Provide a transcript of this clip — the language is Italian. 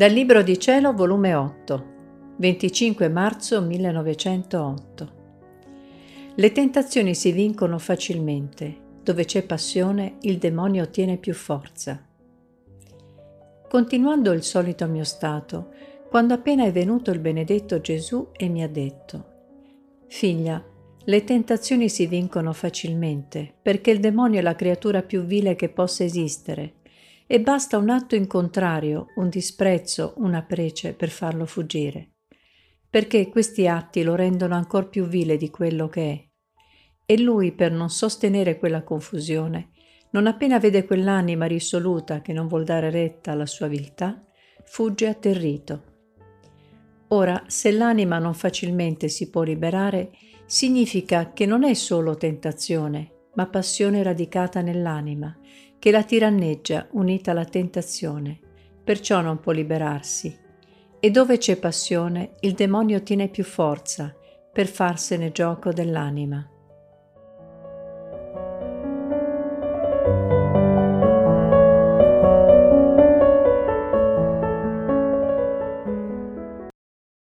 Dal Libro di Cielo, volume 8, 25 marzo 1908. Le tentazioni si vincono facilmente. Dove c'è passione, il demonio ottiene più forza. Continuando il solito mio stato, quando appena è venuto il benedetto Gesù e mi ha detto, Figlia, le tentazioni si vincono facilmente, perché il demonio è la creatura più vile che possa esistere e basta un atto in contrario, un disprezzo, una prece per farlo fuggire, perché questi atti lo rendono ancor più vile di quello che è. E lui, per non sostenere quella confusione, non appena vede quell'anima risoluta che non vuol dare retta alla sua viltà, fugge atterrito. Ora, se l'anima non facilmente si può liberare, significa che non è solo tentazione, ma passione radicata nell'anima, che la tiranneggia unita alla tentazione, perciò non può liberarsi. E dove c'è passione, il demonio tiene più forza per farsene gioco dell'anima.